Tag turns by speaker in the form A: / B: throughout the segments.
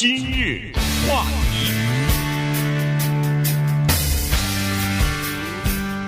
A: 今日话题，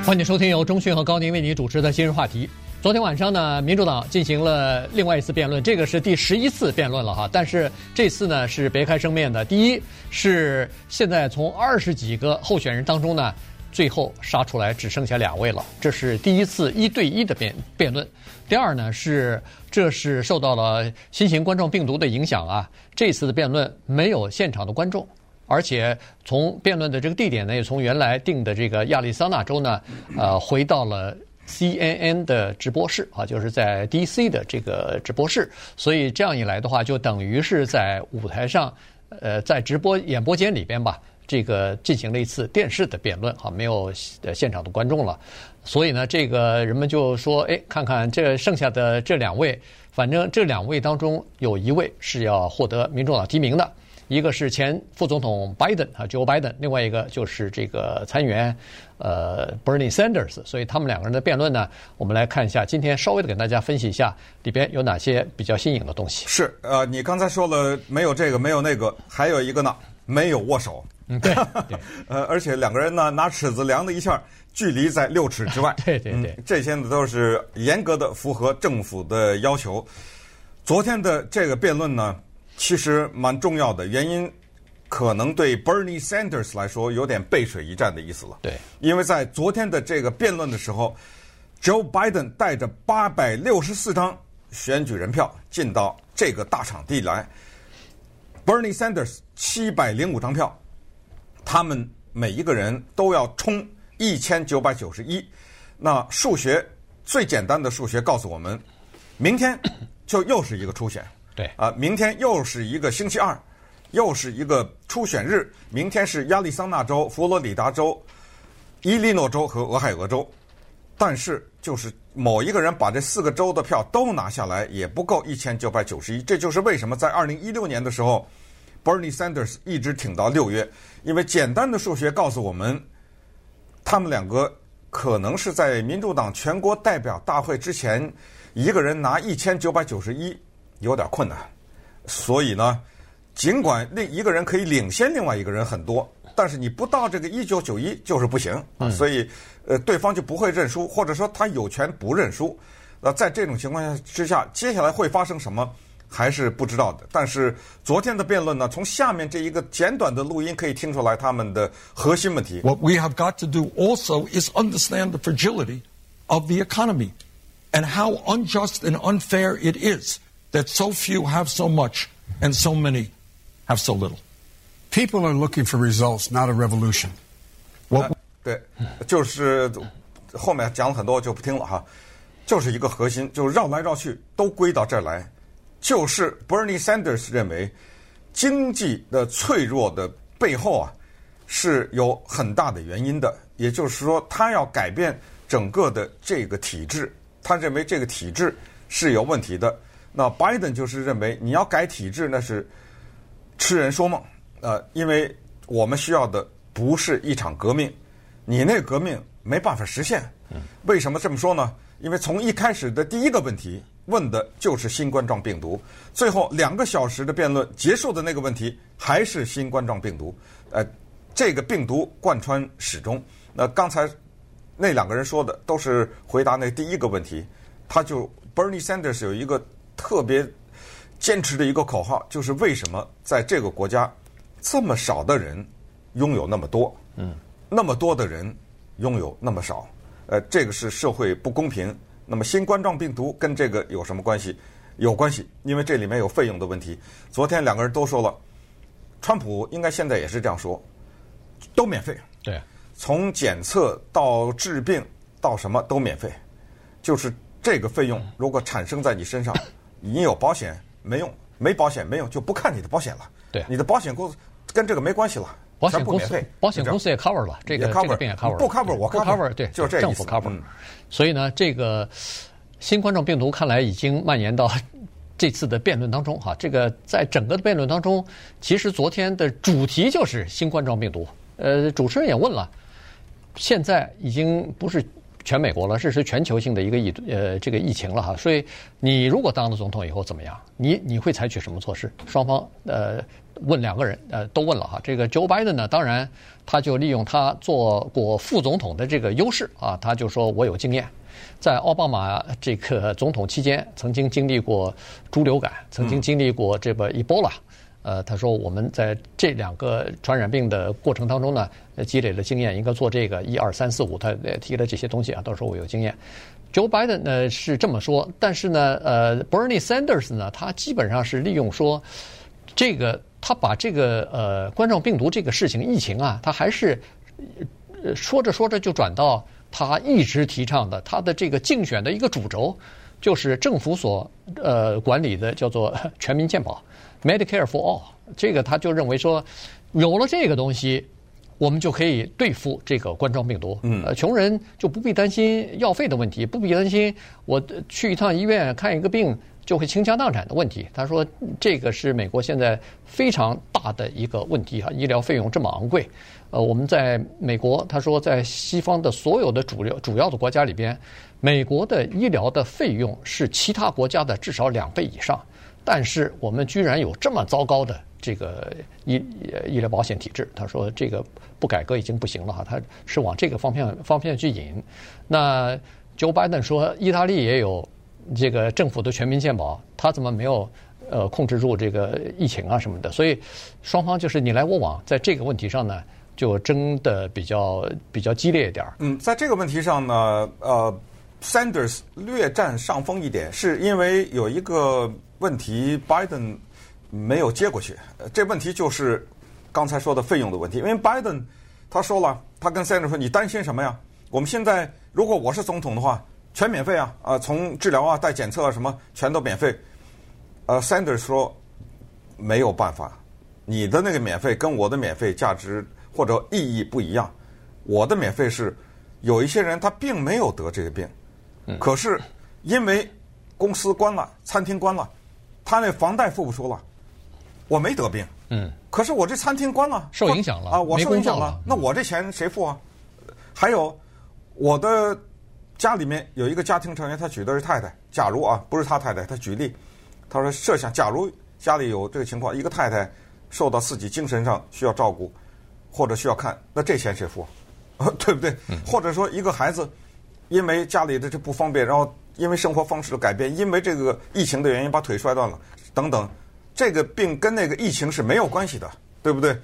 B: 欢迎收听由中讯和高宁为您主持的今日话题。昨天晚上呢，民主党进行了另外一次辩论，这个是第十一次辩论了哈。但是这次呢是别开生面的，第一是现在从二十几个候选人当中呢。最后杀出来只剩下两位了，这是第一次一对一的辩辩论。第二呢是，这是受到了新型冠状病毒的影响啊，这次的辩论没有现场的观众，而且从辩论的这个地点呢，也从原来定的这个亚利桑那州呢，呃，回到了 CNN 的直播室啊，就是在 DC 的这个直播室。所以这样一来的话，就等于是在舞台上，呃，在直播演播间里边吧。这个进行了一次电视的辩论，哈，没有现场的观众了，所以呢，这个人们就说，哎，看看这剩下的这两位，反正这两位当中有一位是要获得民主党提名的，一个是前副总统拜登啊，Joe Biden，另外一个就是这个参议员呃 Bernie Sanders，所以他们两个人的辩论呢，我们来看一下，今天稍微的给大家分析一下里边有哪些比较新颖的东西。
C: 是，呃，你刚才说了没有这个，没有那个，还有一个呢，没有握手。
B: 嗯，对，
C: 呃，而且两个人呢拿尺子量了一下，距离在六尺之外。
B: 对对对，
C: 嗯，这些呢都是严格的符合政府的要求。昨天的这个辩论呢，其实蛮重要的，原因可能对 Bernie Sanders 来说有点背水一战的意思了。
B: 对，
C: 因为在昨天的这个辩论的时候，Joe Biden 带着八百六十四张选举人票进到这个大场地来，Bernie Sanders 七百零五张票。他们每一个人都要冲一千九百九十一，那数学最简单的数学告诉我们，明天就又是一个初选，
B: 对。
C: 啊，明天又是一个星期二，又是一个初选日，明天是亚利桑那州、佛罗里达州、伊利诺州和俄亥俄州，但是就是某一个人把这四个州的票都拿下来，也不够一千九百九十一，这就是为什么在二零一六年的时候。Bernie Sanders 一直挺到六月，因为简单的数学告诉我们，他们两个可能是在民主党全国代表大会之前，一个人拿一千九百九十一有点困难。所以呢，尽管另一个人可以领先另外一个人很多，但是你不到这个一九九一就是不行。嗯。所以，呃，对方就不会认输，或者说他有权不认输。那在这种情况下之下，接下来会发生什么？还是不知道的，但是昨天的辩论呢，从下面这一个简短的录音可以听出来他们的核心问题。
D: What we have got to do also is understand the fragility of the economy and how unjust and unfair it is that so few have so much and so many have so little.
E: People are looking for results, not a revolution.
C: What? 呃，对，就是后面讲了很多就不听了哈，就是一个核心，就绕来绕去都归到这儿来。 就是 Bernie Sanders 认为，经济的脆弱的背后啊，是有很大的原因的。也就是说，他要改变整个的这个体制，他认为这个体制是有问题的。那 Biden 就是认为，你要改体制那是痴人说梦。呃，因为我们需要的不是一场革命，你那革命没办法实现。为什么这么说呢？因为从一开始的第一个问题。问的就是新冠状病毒，最后两个小时的辩论结束的那个问题还是新冠状病毒，呃，这个病毒贯穿始终。那刚才那两个人说的都是回答那第一个问题，他就 Bernie Sanders 有一个特别坚持的一个口号，就是为什么在这个国家这么少的人拥有那么多，嗯，那么多的人拥有那么少，呃，这个是社会不公平。那么新冠状病毒跟这个有什么关系？有关系，因为这里面有费用的问题。昨天两个人都说了，川普应该现在也是这样说，都免费。
B: 对，
C: 从检测到治病到什么都免费，就是这个费用如果产生在你身上，你有保险没用，没保险没用，就不看你的保险了。
B: 对，
C: 你的保险公司跟这个没关系了。
B: 保险公司，保险公司也 cover 了，这个这个病也 cover 了，
C: 不 cover 我
B: cover，对，
C: 就是
B: 政府 cover。
C: 嗯，
B: 所以呢，这个新冠状病毒看来已经蔓延到这次的辩论当中哈。这个在整个的辩论当中，其实昨天的主题就是新冠状病毒。呃，主持人也问了，现在已经不是全美国了，这是全球性的一个疫呃这个疫情了哈。所以你如果当了总统以后怎么样？你你会采取什么措施？双方呃问两个人呃都问了哈。这个 Joe Biden 呢，当然他就利用他做过副总统的这个优势啊，他就说我有经验，在奥巴马这个总统期间曾经经历过猪流感，曾经经历过这个 Ebola。呃，他说我们在这两个传染病的过程当中呢，积累了经验，应该做这个一二三四五，他提了这些东西啊，到时候我有经验。Joe Biden 呢是这么说，但是呢，呃，Bernie Sanders 呢，他基本上是利用说这个，他把这个呃冠状病毒这个事情疫情啊，他还是说着说着就转到他一直提倡的他的这个竞选的一个主轴，就是政府所呃管理的叫做全民健保。Medicare for all，这个他就认为说，有了这个东西，我们就可以对付这个冠状病毒。嗯，呃，穷人就不必担心药费的问题，不必担心我去一趟医院看一个病就会倾家荡产的问题。他说，这个是美国现在非常大的一个问题啊，医疗费用这么昂贵。呃，我们在美国，他说在西方的所有的主流主要的国家里边，美国的医疗的费用是其他国家的至少两倍以上。但是我们居然有这么糟糕的这个医医疗保险体制，他说这个不改革已经不行了哈，他是往这个方向方向去引。那 Joe Biden 说，意大利也有这个政府的全民健保，他怎么没有呃控制住这个疫情啊什么的？所以双方就是你来我往，在这个问题上呢，就争的比较比较激烈一点。
C: 嗯，在这个问题上呢，呃，Sanders 略占上风一点，是因为有一个。问题，Biden 没有接过去。这问题就是刚才说的费用的问题。因为 Biden 他说了，他跟 Sanders 说：“你担心什么呀？我们现在如果我是总统的话，全免费啊！啊，从治疗啊、带检测啊什么，全都免费。”呃，Sanders 说没有办法，你的那个免费跟我的免费价值或者意义不一样。我的免费是有一些人他并没有得这个病，可是因为公司关了，餐厅关了。他那房贷付不出了，我没得病，嗯，可是我这餐厅关了，
B: 受影响了
C: 啊，我受影响了，那我这钱谁付啊？还有我的家里面有一个家庭成员，他娶的是太太。假如啊，不是他太太，他举例，他说设想，假如家里有这个情况，一个太太受到自己精神上需要照顾或者需要看，那这钱谁付？对不对？或者说一个孩子因为家里的这不方便，然后。因为生活方式的改变，因为这个疫情的原因把腿摔断了，等等，这个病跟那个疫情是没有关系的，对不对？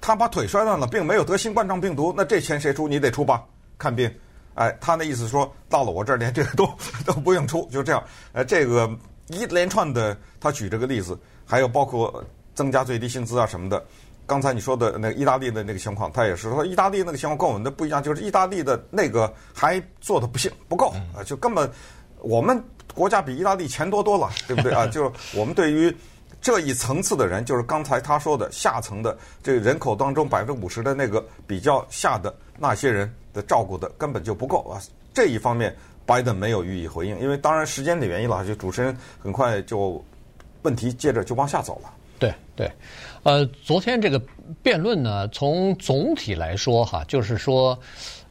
C: 他把腿摔断了，并没有得新冠状病毒，那这钱谁出？你得出吧？看病，哎，他那意思说到了我这儿连这个都都不用出，就这样。呃，这个一连串的，他举这个例子，还有包括增加最低薪资啊什么的。刚才你说的那个意大利的那个情况，他也是说意大利那个情况跟我们的不一样，就是意大利的那个还做的不行不够啊，就根本。我们国家比意大利钱多多了，对不对啊？就是我们对于这一层次的人，就是刚才他说的下层的这个人口当中百分之五十的那个比较下的那些人的照顾的根本就不够啊。这一方面，拜登没有予以回应，因为当然时间的原因了，就主持人很快就问题接着就往下走了。
B: 对对，呃，昨天这个辩论呢，从总体来说哈，就是说。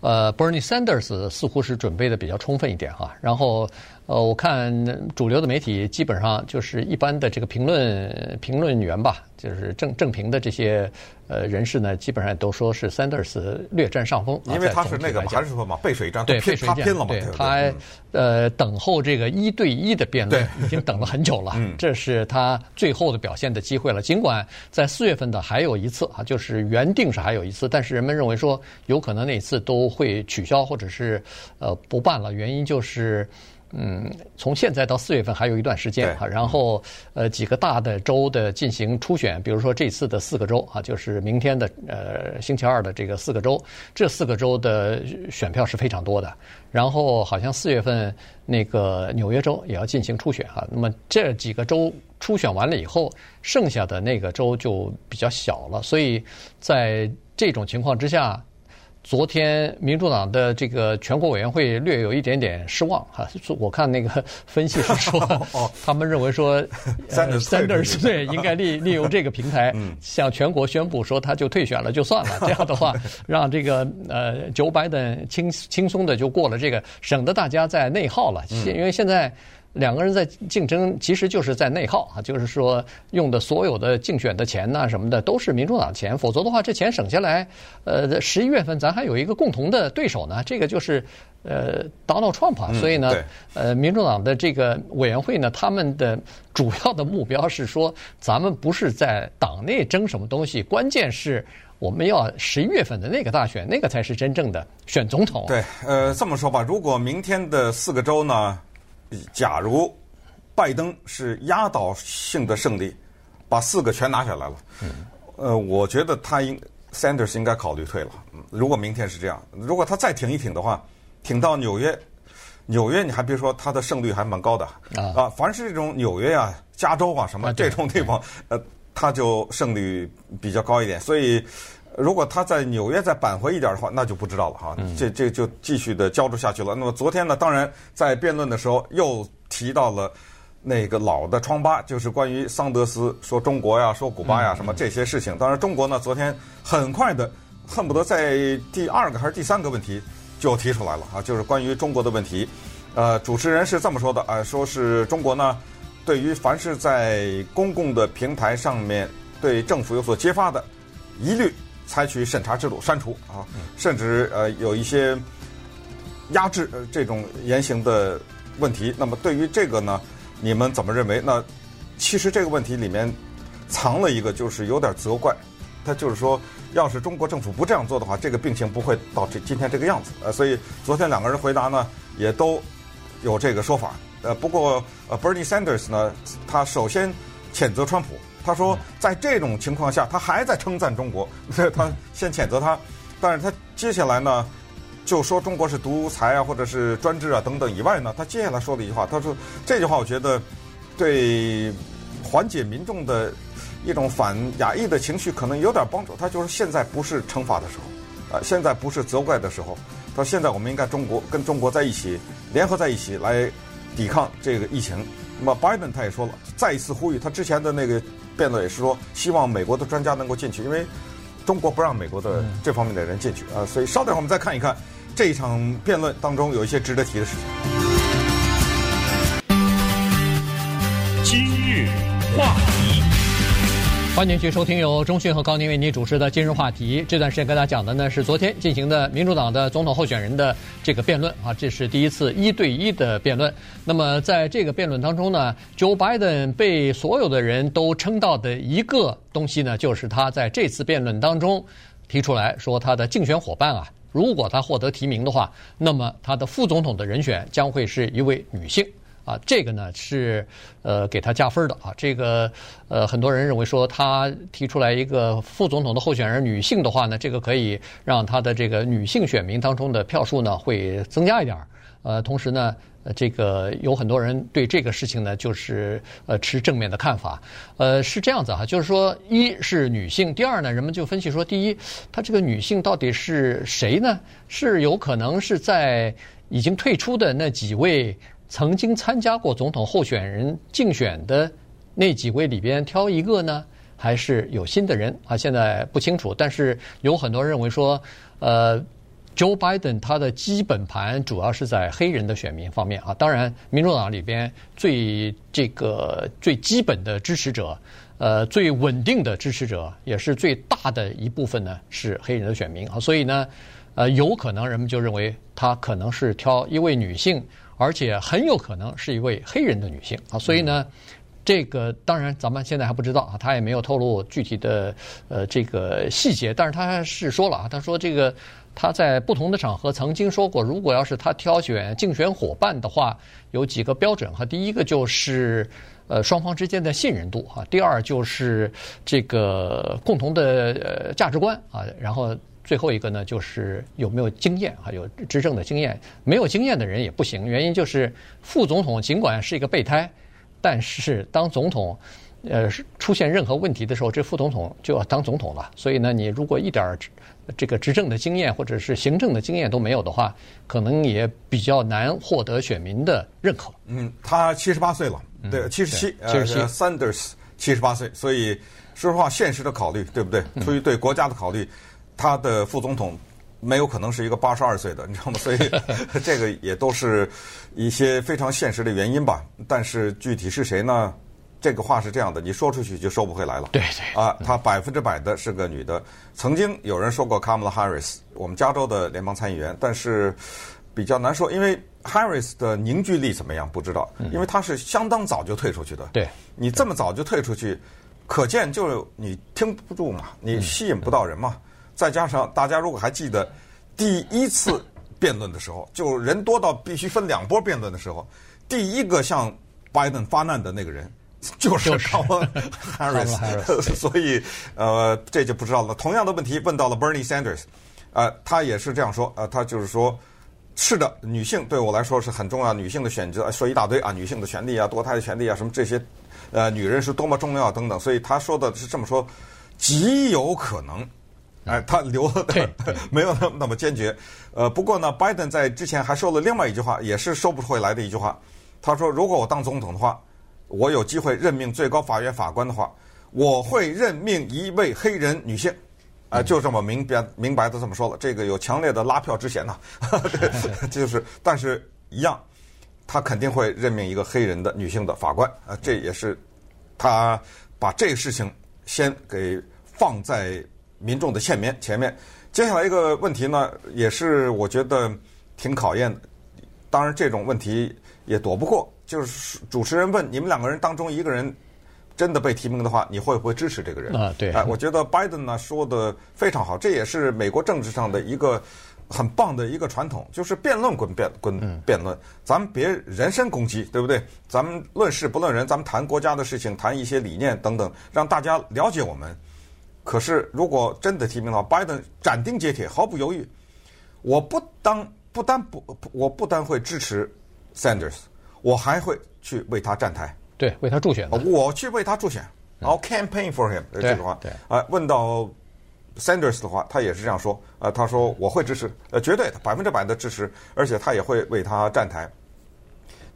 B: 呃，Bernie Sanders 似乎是准备的比较充分一点哈，然后。呃，我看主流的媒体基本上就是一般的这个评论评论员吧，就是正正平的这些呃人士呢，基本上都说是 Sanders 略占上风。
C: 因为他是那个还是说嘛，背水一战，
B: 对，背水一战，
C: 拼了嘛，
B: 对，他呃等候这个一对一的辩论已经等了很久了，这是他最后的表现的机会了。尽管在四月份的还有一次啊，就是原定是还有一次，但是人们认为说有可能那次都会取消或者是呃不办了，原因就是。嗯，从现在到四月份还有一段时间啊，然后呃几个大的州的进行初选，比如说这次的四个州啊，就是明天的呃星期二的这个四个州，这四个州的选票是非常多的。然后好像四月份那个纽约州也要进行初选哈，那么这几个州初选完了以后，剩下的那个州就比较小了，所以在这种情况之下。
F: 昨天民主党的这个全国委员会略有一点点失望哈。我看那个分析是说，他们认为说，Sanders 对应该利利用这个平台向全国宣布说他就退选了就算了，这样的话让这个呃 Joe Biden 轻轻松的就过了这个，省得大家再内耗了。因为现在。两个人在竞争，其实就是在内耗啊，就是说用的所有的竞选的钱呐、啊、什么的，都是民主党钱，否则的话，这钱省下来，呃，十一月份咱还有一个共同的对手呢，这个就是呃 Donald Trump，所以呢，呃，民主党的这个委员会呢，他们的主要的目标是说，咱们不是在党内争什么东西，关键是我们要十一月份的那个大选，那个才是真正的选总统。
C: 对，呃，这么说吧，如果明天的四个州呢？假如拜登是压倒性的胜利，把四个全拿下来了，呃，我觉得他应 Sanders 应该考虑退了。如果明天是这样，如果他再挺一挺的话，挺到纽约，纽约你还别说，他的胜率还蛮高的啊。凡是这种纽约啊、加州啊什么这种地方，呃，他就胜率比较高一点，所以。如果他在纽约再扳回一点的话，那就不知道了哈。这这就继续的焦灼下去了。那么昨天呢，当然在辩论的时候又提到了那个老的疮疤，就是关于桑德斯说中国呀、说古巴呀什么这些事情。当然，中国呢昨天很快的恨不得在第二个还是第三个问题就提出来了啊，就是关于中国的问题。呃，主持人是这么说的啊，说是中国呢对于凡是在公共的平台上面对政府有所揭发的，一律。采取审查制度删除啊，甚至呃有一些压制这种言行的问题。那么对于这个呢，你们怎么认为？那其实这个问题里面藏了一个，就是有点责怪。他就是说，要是中国政府不这样做的话，这个病情不会到这今天这个样子。呃，所以昨天两个人回答呢，也都有这个说法。呃，不过呃，Bernie Sanders 呢，他首先谴责川普。他说，在这种情况下，他还在称赞中国。他先谴责他，但是他接下来呢，就说中国是独裁啊，或者是专制啊等等以外呢，他接下来说了一句话。他说这句话，我觉得对缓解民众的一种反亚裔的情绪可能有点帮助。他就是现在不是惩罚的时候，啊，现在不是责怪的时候。他说现在我们应该中国跟中国在一起，联合在一起来抵抗这个疫情。那么拜登他也说了，再一次呼吁他之前的那个。辩论也是说，希望美国的专家能够进去，因为中国不让美国的这方面的人进去啊，所以稍等，我们再看一看这一场辩论当中有一些值得提的事情。
B: 今日话题。欢迎继续收听由中讯和高宁为您主持的今日话题。这段时间跟大家讲的呢是昨天进行的民主党的总统候选人的这个辩论啊，这是第一次一对一的辩论。那么在这个辩论当中呢，Joe Biden 被所有的人都称道的一个东西呢，就是他在这次辩论当中提出来说，他的竞选伙伴啊，如果他获得提名的话，那么他的副总统的人选将会是一位女性。啊，这个呢是呃给他加分的啊。这个呃很多人认为说他提出来一个副总统的候选人女性的话呢，这个可以让他的这个女性选民当中的票数呢会增加一点。呃，同时呢，这个有很多人对这个事情呢就是呃持正面的看法。呃，是这样子哈，就是说一是女性，第二呢，人们就分析说，第一，她这个女性到底是谁呢？是有可能是在已经退出的那几位。曾经参加过总统候选人竞选的那几位里边挑一个呢，还是有新的人啊？现在不清楚。但是有很多人认为说，呃，Joe Biden 他的基本盘主要是在黑人的选民方面啊。当然，民主党里边最这个最基本的支持者，呃，最稳定的支持者，也是最大的一部分呢，是黑人的选民啊。所以呢，呃，有可能人们就认为他可能是挑一位女性。而且很有可能是一位黑人的女性啊，所以呢，这个当然咱们现在还不知道啊，他也没有透露具体的呃这个细节，但是他是说了啊，他说这个他在不同的场合曾经说过，如果要是他挑选竞选伙伴的话，有几个标准哈，第一个就是呃双方之间的信任度哈，第二就是这个共同的呃价值观啊，然后。最后一个呢，就是有没有经验啊？有执政的经验，没有经验的人也不行。原因就是副总统尽管是一个备胎，但是当总统，呃出现任何问题的时候，这副总统就要当总统了。所以呢，你如果一点儿这个执政的经验或者是行政的经验都没有的话，可能也比较难获得选民的认可。
C: 嗯，他七十八岁了，对，七十七，七十七，Sanders 七十八岁，所以说实话，现实的考虑，对不对？出于对国家的考虑，他的副总统。没有可能是一个八十二岁的，你知道吗？所以 这个也都是一些非常现实的原因吧。但是具体是谁呢？这个话是这样的，你说出去就收不回来了。
B: 对对。
C: 啊，她百分之百的是个女的。曾经有人说过 Kamala Harris，我们加州的联邦参议员，但是比较难说，因为 Harris 的凝聚力怎么样不知道，因为她是相当早就退出去的。
B: 对。
C: 你这么早就退出去，可见就你听不住嘛，你吸引不到人嘛。再加上大家如果还记得第一次辩论的时候，就人多到必须分两波辩论的时候，第一个向拜登发难的那个人 就是卡马拉·哈里斯，所以呃这就不知道了。同样的问题问到了 Bernie Sanders，呃他也是这样说，呃他就是说，是的，女性对我来说是很重要，女性的选择说一大堆啊，女性的权利啊，堕胎的权利啊，什么这些，呃女人是多么重要等等，所以他说的是这么说，极有可能。哎，他留的 没有那么那么坚决，呃，不过呢，拜登在之前还说了另外一句话，也是收不回来的一句话。他说：“如果我当总统的话，我有机会任命最高法院法官的话，我会任命一位黑人女性。”啊，就这么明白明白的这么说了，这个有强烈的拉票之嫌呐。就是，但是一样，他肯定会任命一个黑人的女性的法官。啊，这也是他把这个事情先给放在。民众的前面，前面，接下来一个问题呢，也是我觉得挺考验的。当然，这种问题也躲不过，就是主持人问你们两个人当中一个人真的被提名的话，你会不会支持这个人？
B: 啊，对。
C: 哎，我觉得拜登呢说的非常好，这也是美国政治上的一个很棒的一个传统，就是辩论滚辩滚辩论，咱们别人身攻击，对不对？咱们论事不论人，咱们谈国家的事情，谈一些理念等等，让大家了解我们。可是，如果真的提名的话，拜登斩钉截铁、毫不犹豫，我不当不单不，我不单会支持 Sanders，我还会去为他站台，
B: 对，为他助选。
C: 我去为他助选，然后 campaign for him 这句话。
B: 对，
C: 啊，问到 Sanders 的话，他也是这样说，呃，他说我会支持，呃，绝对的百分之百的支持，而且他也会为他站台。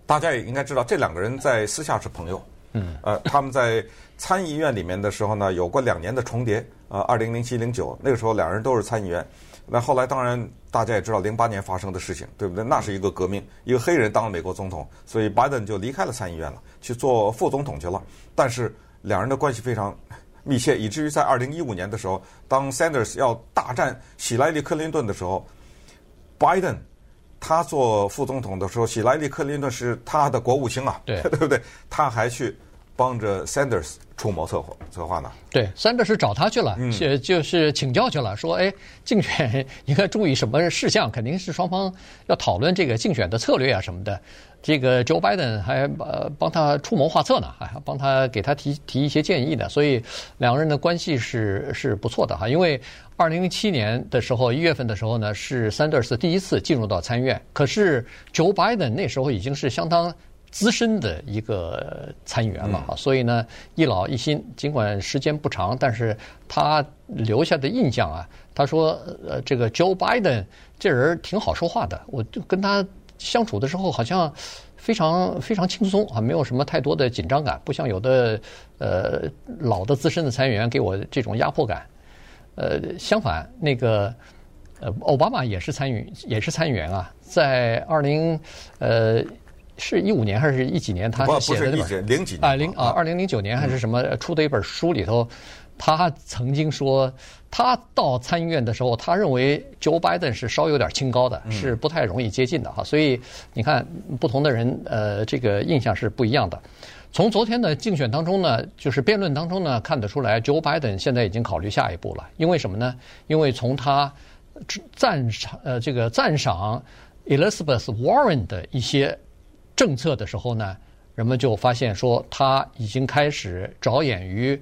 C: 大家也应该知道，这两个人在私下是朋友。
B: 嗯，
C: 呃，他们在参议院里面的时候呢，有过两年的重叠。呃，二零零七零九那个时候，两人都是参议员。那后来当然大家也知道，零八年发生的事情，对不对？那是一个革命，一个黑人当了美国总统，所以拜登就离开了参议院了，去做副总统去了。但是两人的关系非常密切，以至于在二零一五年的时候，当 Sanders 要大战希莱里·克林顿的时候，拜登他做副总统的时候，希拉里·克林顿是他的国务卿啊，
B: 对，
C: 对不对？他还去。帮着 Sanders 出谋策划策划呢？
B: 对，Sanders 找他去了，就就是请教去了，说，哎，竞选 应该注意什么事项？肯定是双方要讨论这个竞选的策略啊什么的。这个 Joe Biden 还呃帮他出谋划策呢，还帮他给他提提一些建议呢。所以两个人的关系是是不错的哈。因为二零零七年的时候，一月份的时候呢，是 Sanders 第一次进入到参议院，可是 Joe Biden 那时候已经是相当。资深的一个参议员了哈，所以呢，一老一新，尽管时间不长，但是他留下的印象啊，他说，呃，这个 Joe Biden 这人挺好说话的，我就跟他相处的时候好像非常非常轻松啊，没有什么太多的紧张感，不像有的呃老的资深的参议员给我这种压迫感。呃，相反，那个呃奥巴马也是参与也是参议员啊，在二零呃。是一五年还是一几年？他写的那本
C: 零几年
B: 啊零啊二零零九年还是什么出的一本书里头，他曾经说，他到参议院的时候，他认为 Joe Biden 是稍有点清高的，是不太容易接近的哈。所以你看，不同的人呃，这个印象是不一样的。从昨天的竞选当中呢，就是辩论当中呢，看得出来，Joe Biden 现在已经考虑下一步了。因为什么呢？因为从他赞赏呃这个赞赏 Elizabeth Warren 的一些。政策的时候呢，人们就发现说他已经开始着眼于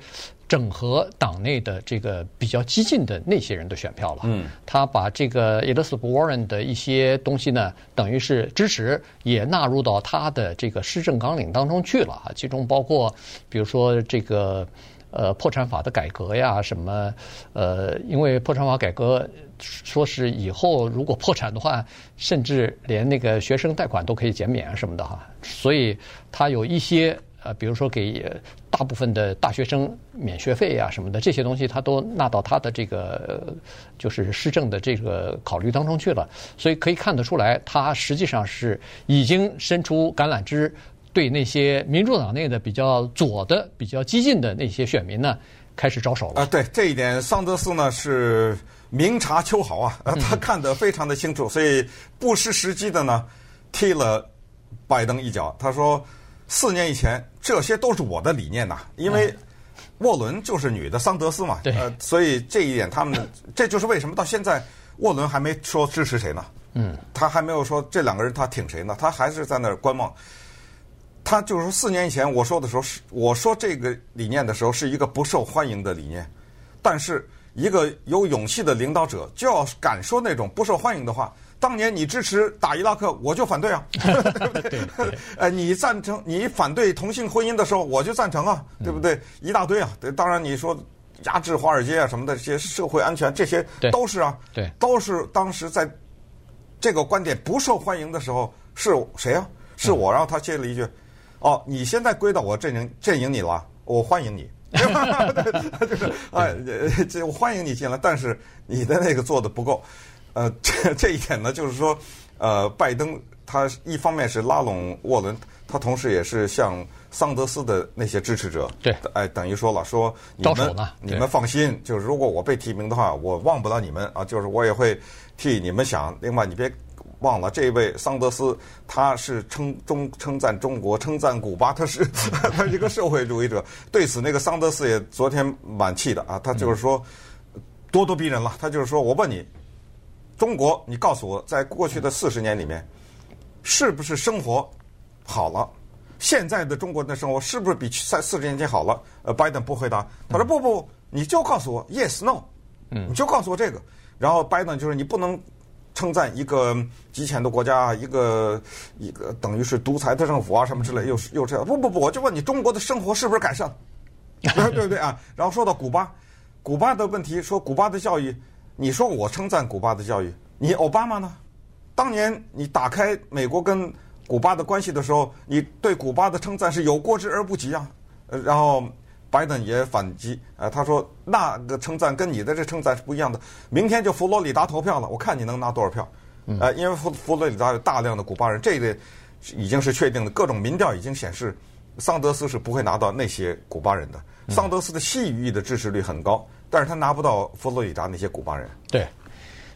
B: 整合党内的这个比较激进的那些人的选票了。嗯，他把这个 Elizabeth Warren 的一些东西呢，等于是支持也纳入到他的这个施政纲领当中去了啊，其中包括比如说这个呃破产法的改革呀，什么呃，因为破产法改革说是以后如果破产的话，甚至连那个学生贷款都可以减免啊什么的哈，所以他有一些。呃，比如说给大部分的大学生免学费啊什么的，这些东西他都纳到他的这个就是施政的这个考虑当中去了，所以可以看得出来，他实际上是已经伸出橄榄枝，对那些民主党内的比较左的、比较激进的那些选民呢，开始招手了。
C: 啊，对这一点，桑德斯呢是明察秋毫啊，他看得非常的清楚，所以不失时机的呢踢了拜登一脚，他说。四年以前，这些都是我的理念呐，因为沃伦就是女的桑德斯嘛，呃，所以这一点他们这就是为什么到现在沃伦还没说支持谁呢？嗯，他还没有说这两个人他挺谁呢？他还是在那儿观望。他就是说四年以前我说的时候是我说这个理念的时候是一个不受欢迎的理念，但是一个有勇气的领导者就要敢说那种不受欢迎的话。当年你支持打伊拉克，我就反对啊，对 不对？呃，你赞成你反对同性婚姻的时候，我就赞成啊，对不对？一大堆啊。当然你说压制华尔街啊什么的这些社会安全这些都是啊，
B: 对，
C: 都是当时在这个观点不受欢迎的时候是谁啊？是我。然后他接了一句：“哦，你现在归到我阵营阵营里了，我欢迎你。” 就是哎，这我欢迎你进来，但是你的那个做的不够。呃，这这一点呢，就是说，呃，拜登他一方面是拉拢沃伦，他同时也是向桑德斯的那些支持者，
B: 对，
C: 哎，等于说了，说你们你们放心，就是如果我被提名的话，我忘不了你们啊，就是我也会替你们想。另外，你别忘了，这位桑德斯他是称中称赞中国，称赞古巴，他是 他是一个社会主义者。对此，那个桑德斯也昨天蛮气的啊，他就是说咄咄逼人了，他就是说我问你。中国，你告诉我，在过去的四十年里面，是不是生活好了？现在的中国的生活是不是比在四十年前好了？呃，拜登不回答，他说不不，你就告诉我 yes no，嗯你就告诉我这个。然后拜登就是你不能称赞一个极权的国家，一个一个等于是独裁的政府啊什么之类，又是又这样。不不不，我就问你，中国的生活是不是改善？对不对啊？然后说到古巴，古巴的问题，说古巴的教育。你说我称赞古巴的教育，你奥巴马呢？当年你打开美国跟古巴的关系的时候，你对古巴的称赞是有过之而不及啊。呃，然后拜登也反击，呃，他说那个称赞跟你的这称赞是不一样的。明天就佛罗里达投票了，我看你能拿多少票？呃，因为佛佛罗里达有大量的古巴人，这个已经是确定的，各种民调已经显示，桑德斯是不会拿到那些古巴人的。桑德斯的西语裔的支持率很高。但是他拿不到佛罗里达那些古巴人。
B: 对，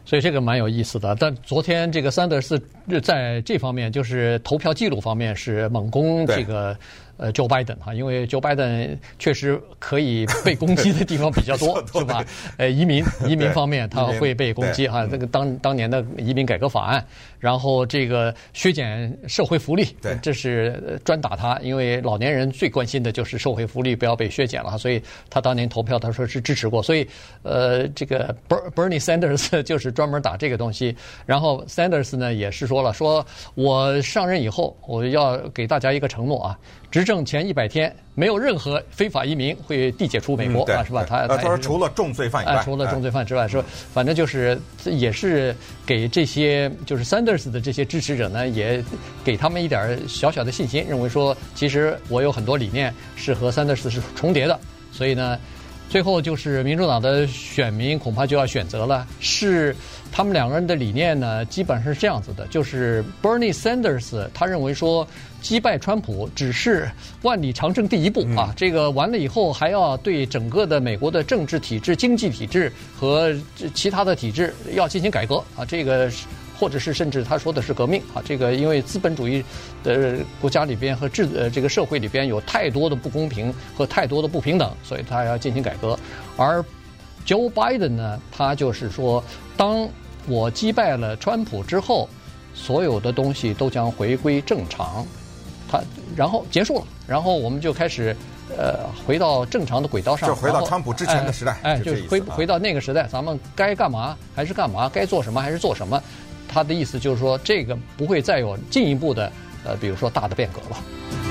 B: 所以这个蛮有意思的。但昨天这个桑德斯在这方面，就是投票记录方面是猛攻这个。呃，Joe Biden 哈，因为 Joe Biden 确实可以被攻击的地方比较多，是吧？呃，移民移民方面他会被攻击哈，这个当当年的移民改革法案，然后这个削减社会福利，
C: 对，
B: 这是专打他，因为老年人最关心的就是社会福利不要被削减了，所以他当年投票他说是支持过，所以呃，这个 Bernie Sanders 就是专门打这个东西，然后 Sanders 呢也是说了，说我上任以后我要给大家一个承诺啊。执政前一百天，没有任何非法移民会递解出美国啊，是吧？他
C: 他说除了重罪犯以外，
B: 除了重罪犯之外，说反正就是也是给这些就是 Sanders 的这些支持者呢，也给他们一点小小的信心，认为说其实我有很多理念是和 Sanders 是重叠的，所以呢，最后就是民主党的选民恐怕就要选择了，是他们两个人的理念呢，基本上是这样子的，就是 Bernie Sanders 他认为说。击败川普只是万里长征第一步啊！这个完了以后，还要对整个的美国的政治体制、经济体制和其他的体制要进行改革啊！这个或者是甚至他说的是革命啊！这个因为资本主义的国家里边和制呃这个社会里边有太多的不公平和太多的不平等，所以他要进行改革。而 Joe Biden 呢，他就是说，当我击败了川普之后，所有的东西都将回归正常。他然后结束了，然后我们就开始呃，回到正常的轨道上，
C: 就回到川普之前的时代，
B: 哎，就是回回到那个时代，咱们该干嘛还是干嘛，该做什么还是做什么。他的意思就是说，这个不会再有进一步的，呃，比如说大的变革了。